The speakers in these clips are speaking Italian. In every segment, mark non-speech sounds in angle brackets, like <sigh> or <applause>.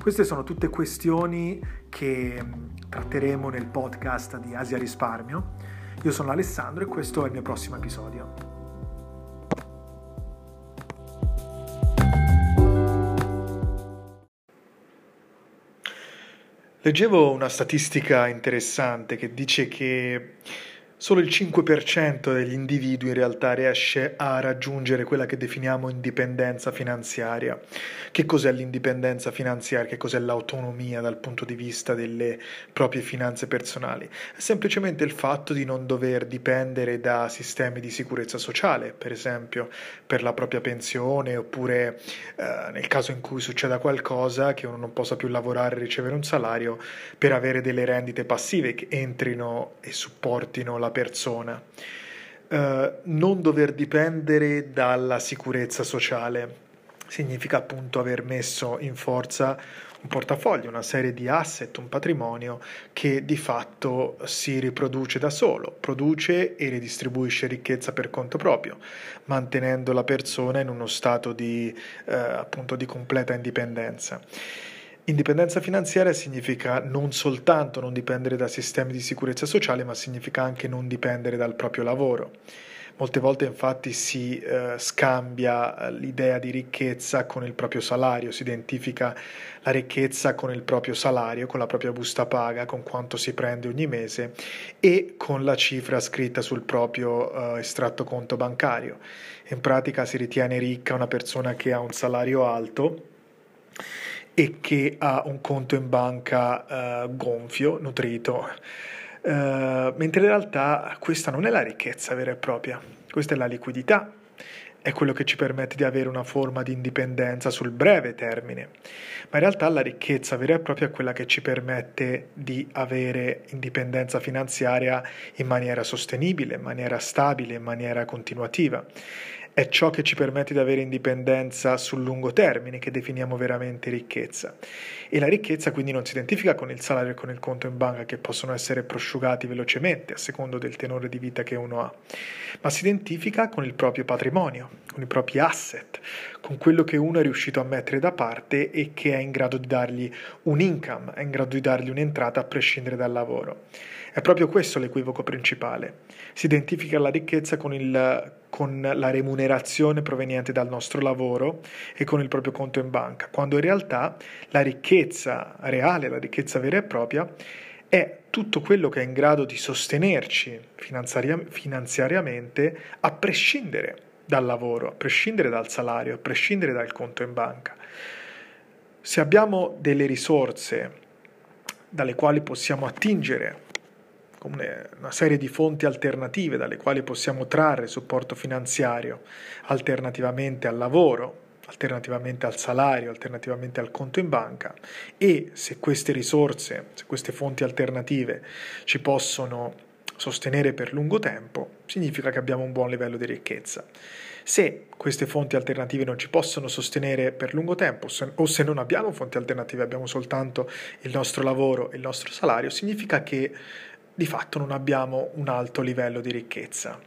Queste sono tutte questioni che tratteremo nel podcast di Asia Risparmio io sono Alessandro e questo è il mio prossimo episodio. Leggevo una statistica interessante che dice che Solo il 5% degli individui in realtà riesce a raggiungere quella che definiamo indipendenza finanziaria. Che cos'è l'indipendenza finanziaria? Che cos'è l'autonomia dal punto di vista delle proprie finanze personali? È semplicemente il fatto di non dover dipendere da sistemi di sicurezza sociale, per esempio per la propria pensione oppure eh, nel caso in cui succeda qualcosa che uno non possa più lavorare e ricevere un salario per avere delle rendite passive che entrino e supportino la persona. Uh, non dover dipendere dalla sicurezza sociale significa appunto aver messo in forza un portafoglio, una serie di asset, un patrimonio che di fatto si riproduce da solo, produce e ridistribuisce ricchezza per conto proprio, mantenendo la persona in uno stato di, eh, appunto di completa indipendenza. Indipendenza finanziaria significa non soltanto non dipendere da sistemi di sicurezza sociale, ma significa anche non dipendere dal proprio lavoro. Molte volte infatti si eh, scambia eh, l'idea di ricchezza con il proprio salario, si identifica la ricchezza con il proprio salario, con la propria busta paga, con quanto si prende ogni mese e con la cifra scritta sul proprio eh, estratto conto bancario. In pratica si ritiene ricca una persona che ha un salario alto e che ha un conto in banca uh, gonfio, nutrito, uh, mentre in realtà questa non è la ricchezza vera e propria, questa è la liquidità, è quello che ci permette di avere una forma di indipendenza sul breve termine, ma in realtà la ricchezza vera e propria è quella che ci permette di avere indipendenza finanziaria in maniera sostenibile, in maniera stabile, in maniera continuativa è ciò che ci permette di avere indipendenza sul lungo termine, che definiamo veramente ricchezza. E la ricchezza quindi non si identifica con il salario e con il conto in banca, che possono essere prosciugati velocemente a secondo del tenore di vita che uno ha, ma si identifica con il proprio patrimonio, con i propri asset, con quello che uno è riuscito a mettere da parte e che è in grado di dargli un income, è in grado di dargli un'entrata a prescindere dal lavoro. È proprio questo l'equivoco principale. Si identifica la ricchezza con, il, con la remunerazione proveniente dal nostro lavoro e con il proprio conto in banca, quando in realtà la ricchezza reale, la ricchezza vera e propria, è tutto quello che è in grado di sostenerci finanziariamente a prescindere dal lavoro, a prescindere dal salario, a prescindere dal conto in banca. Se abbiamo delle risorse dalle quali possiamo attingere una serie di fonti alternative dalle quali possiamo trarre supporto finanziario alternativamente al lavoro, alternativamente al salario, alternativamente al conto in banca e se queste risorse, se queste fonti alternative ci possono sostenere per lungo tempo, significa che abbiamo un buon livello di ricchezza. Se queste fonti alternative non ci possono sostenere per lungo tempo o se non abbiamo fonti alternative, abbiamo soltanto il nostro lavoro e il nostro salario, significa che di fatto non abbiamo un alto livello di ricchezza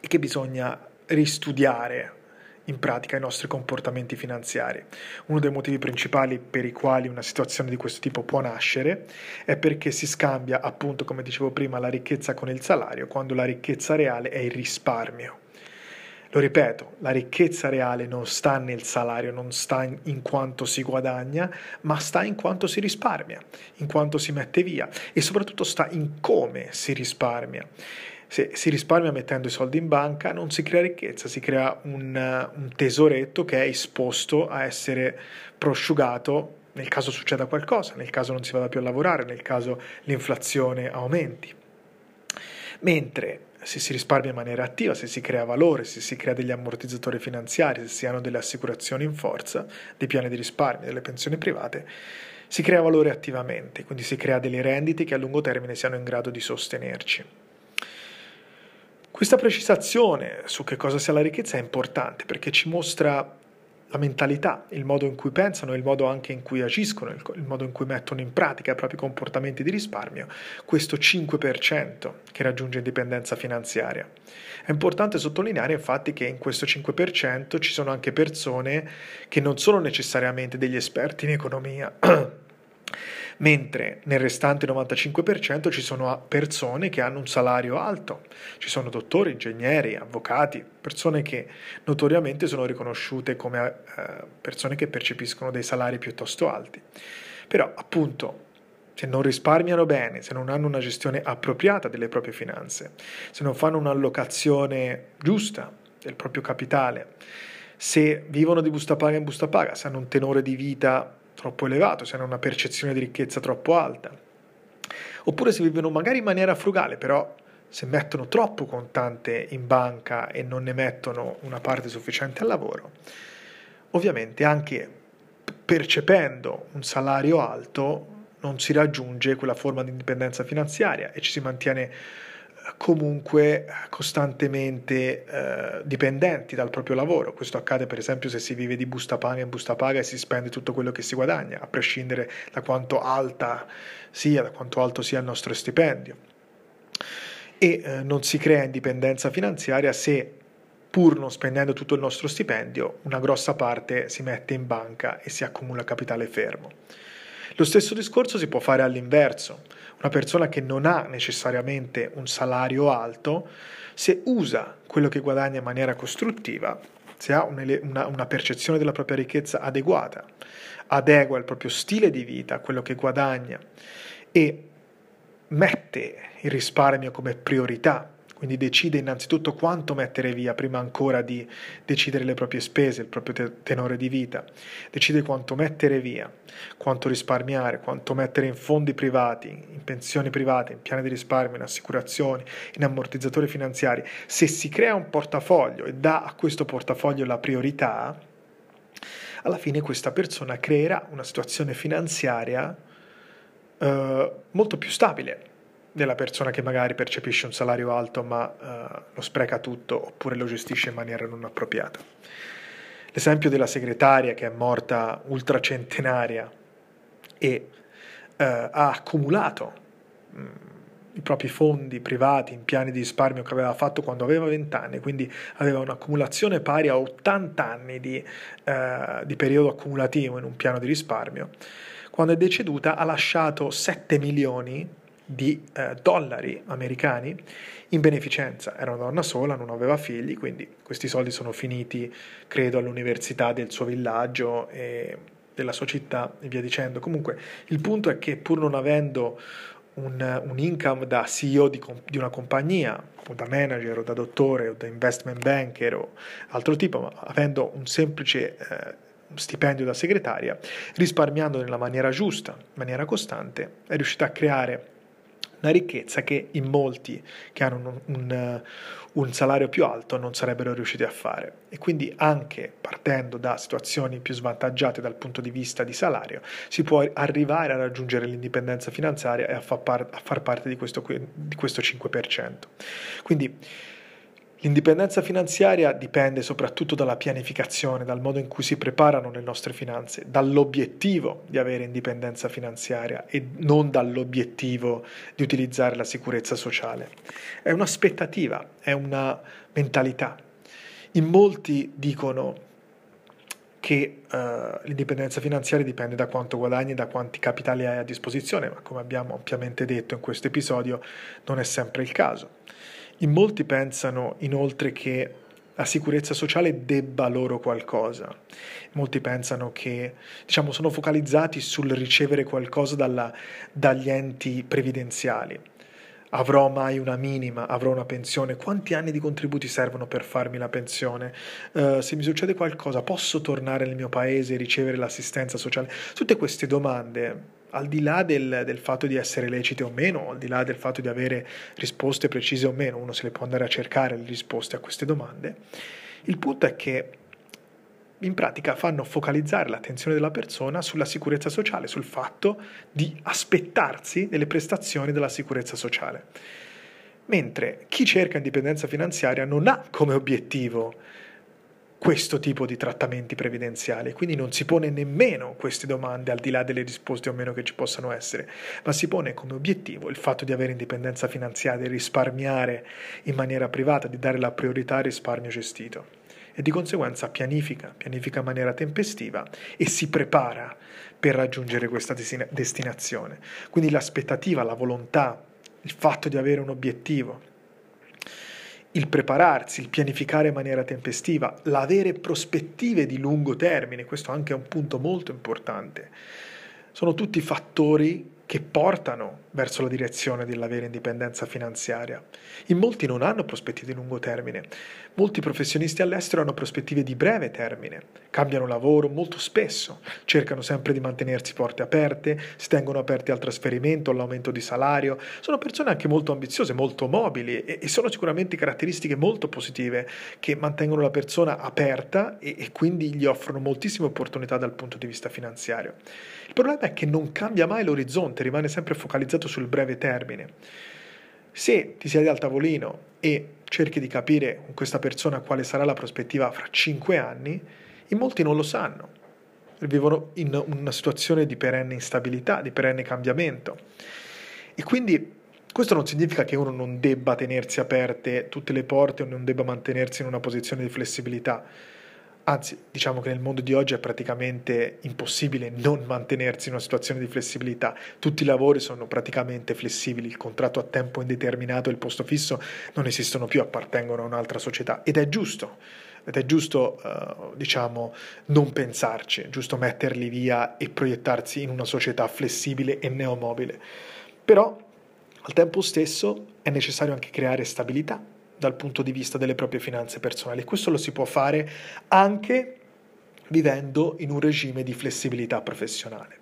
e che bisogna ristudiare in pratica i nostri comportamenti finanziari. Uno dei motivi principali per i quali una situazione di questo tipo può nascere è perché si scambia, appunto, come dicevo prima, la ricchezza con il salario, quando la ricchezza reale è il risparmio. Lo ripeto, la ricchezza reale non sta nel salario, non sta in, quanto si guadagna, ma sta in quanto si risparmia, in quanto si mette via e soprattutto sta in come si risparmia. Se si risparmia mettendo i soldi in banca non si crea ricchezza, si crea un, un tesoretto che è esposto a essere prosciugato nel caso succeda qualcosa, nel caso non si vada più a lavorare, nel caso l'inflazione aumenti. Mentre se si risparmia in maniera attiva, se si crea valore, se si crea degli ammortizzatori finanziari, se si hanno delle assicurazioni in forza, dei piani di risparmio, delle pensioni private, si crea valore attivamente, quindi si crea delle rendite che a lungo termine siano in grado di sostenerci. Questa precisazione su che cosa sia la ricchezza è importante perché ci mostra la mentalità, il modo in cui pensano, il modo anche in cui agiscono, il, modo in cui mettono in pratica i propri comportamenti di risparmio, questo 5% che raggiunge indipendenza finanziaria. È importante sottolineare infatti che in questo 5% ci sono anche persone che non sono necessariamente degli esperti in economia. <clears throat> mentre nel restante 95% ci sono persone che hanno un salario alto, ci sono dottori, ingegneri, avvocati, persone che notoriamente sono riconosciute come eh, persone che percepiscono dei salari piuttosto alti. Però appunto se non risparmiano bene, se non hanno una gestione appropriata delle proprie finanze, se non fanno un'allocazione giusta del proprio capitale, se vivono di busta paga in busta paga, se hanno un tenore di vita troppo elevato, se hanno una percezione di ricchezza troppo alta. Oppure se vivono magari in maniera frugale, però se mettono troppo contante in banca e non ne mettono una parte sufficiente al lavoro, ovviamente anche percependo un salario alto non si raggiunge quella forma di indipendenza finanziaria e ci si mantiene comunque costantemente eh, dipendenti dal proprio lavoro. Questo accade per esempio se si vive di busta paga in busta paga e si spende tutto quello che si guadagna, a prescindere da quanto alta sia, da quanto alto sia il nostro stipendio. E eh, non si crea indipendenza finanziaria se pur non spendendo tutto il nostro stipendio, una grossa parte si mette in banca e si accumula capitale fermo. Lo stesso discorso si può fare all'inverso. Una persona che non ha necessariamente un salario alto, se usa quello che guadagna in maniera costruttiva, se ha una, una percezione della propria ricchezza adeguata, adegua il proprio stile di vita a quello che guadagna e mette il risparmio come priorità, quindi decide innanzitutto quanto mettere via prima ancora di decidere le proprie spese, il proprio tenore di vita, decide quanto mettere via, quanto risparmiare, quanto mettere in fondi privati, in pensioni private, in piani di risparmio, in assicurazioni, in ammortizzatori finanziari. Se si crea un portafoglio e dà a questo portafoglio la priorità, alla fine questa persona creerà una situazione finanziaria eh, molto più stabile della persona che magari percepisce un salario alto ma uh, lo spreca tutto oppure lo gestisce in maniera non appropriata. L'esempio della segretaria che è morta ultracentenaria e uh, ha accumulato um, i propri fondi privati in piani di risparmio che aveva fatto quando aveva 20 anni, quindi aveva un'accumulazione pari a 80 anni di, uh, di periodo accumulativo in un piano di risparmio. Quando è deceduta ha lasciato 7 milioni di eh, dollari americani in beneficenza. Era una donna sola, non aveva figli, quindi questi soldi sono finiti, credo, all'università del suo villaggio e della sua città e via dicendo. Comunque il punto è che pur non avendo un, un income da CEO di, di, una compagnia, o da manager, o da dottore, o da investment banker, o altro tipo, ma avendo un semplice eh, stipendio da segretaria, risparmiando nella maniera giusta, in maniera costante, è riuscita a creare una ricchezza che in molti che hanno un, un, un, salario più alto non sarebbero riusciti a fare. E quindi anche partendo da situazioni più svantaggiate dal punto di vista di salario, si può arrivare a raggiungere l'indipendenza finanziaria e a far, par- a far parte di questo, di questo 5%. Quindi L'indipendenza finanziaria dipende soprattutto dalla pianificazione, dal modo in cui si preparano le nostre finanze, dall'obiettivo di avere indipendenza finanziaria e non dall'obiettivo di utilizzare la sicurezza sociale. È un'aspettativa, è una mentalità. In molti dicono che uh, l'indipendenza finanziaria dipende da quanto guadagni e da quanti capitali hai a disposizione, ma come abbiamo ampiamente detto in questo episodio non è sempre il caso. In molti pensano inoltre che la sicurezza sociale debba loro qualcosa. Molti pensano che, diciamo, sono focalizzati sul ricevere qualcosa dalla, dagli enti previdenziali. Avrò mai una minima, avrò una pensione, quanti anni di contributi servono per farmi la pensione? Uh, se mi succede qualcosa, posso tornare nel mio paese e ricevere l'assistenza sociale? Tutte queste domande al di là del, del, fatto di essere lecite o meno, al di là del fatto di avere risposte precise o meno, uno se le può andare a cercare le risposte a queste domande, il punto è che in pratica fanno focalizzare l'attenzione della persona sulla sicurezza sociale, sul fatto di aspettarsi delle prestazioni della sicurezza sociale. Mentre chi cerca indipendenza finanziaria non ha come obiettivo questo tipo di trattamenti previdenziali, quindi non si pone nemmeno queste domande al di là delle risposte o meno che ci possano essere, ma si pone come obiettivo il fatto di avere indipendenza finanziaria, di risparmiare in maniera privata, di dare la priorità al risparmio gestito e di conseguenza pianifica, pianifica in maniera tempestiva e si prepara per raggiungere questa destinazione. Quindi l'aspettativa, la volontà, il fatto di avere un obiettivo, il prepararsi, il pianificare in maniera tempestiva, l'avere prospettive di lungo termine, questo anche è un punto molto importante, sono tutti fattori che portano verso la direzione dell'avere indipendenza finanziaria. In molti non hanno prospettive di lungo termine, molti professionisti all'estero hanno prospettive di breve termine, cambiano lavoro molto spesso, cercano sempre di mantenersi porte aperte, si tengono aperti al trasferimento, all'aumento di salario, sono persone anche molto ambiziose, molto mobili e, e sono sicuramente caratteristiche molto positive che mantengono la persona aperta e, e quindi gli offrono moltissime opportunità dal punto di vista finanziario. Il problema è che non cambia mai l'orizzonte, rimane sempre focalizzato sul breve termine. Se ti siedi al tavolino e cerchi di capire con questa persona quale sarà la prospettiva fra cinque anni, in molti non lo sanno, vivono in una situazione di perenne instabilità, di perenne cambiamento. E quindi questo non significa che uno non debba tenersi aperte tutte le porte o non debba mantenersi in una posizione di flessibilità Anzi, diciamo che nel mondo di oggi è praticamente impossibile non mantenersi in una situazione di flessibilità. Tutti i lavori sono praticamente flessibili, il contratto a tempo indeterminato e il posto fisso non esistono più, appartengono a un'altra società ed è giusto. Ed è giusto, uh, diciamo, non pensarci, è giusto metterli via e proiettarsi in una società flessibile e neomobile. Però, al tempo stesso, è necessario anche creare stabilità, dal punto di vista delle proprie finanze personali. Questo lo si può fare anche vivendo in un regime di flessibilità professionale.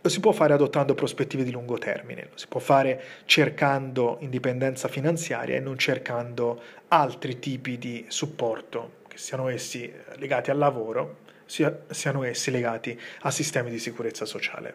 Lo si può fare adottando prospettive di lungo termine, lo si può fare cercando indipendenza finanziaria e non cercando altri tipi di supporto, che siano essi legati al lavoro, siano essi legati a sistemi di sicurezza sociale.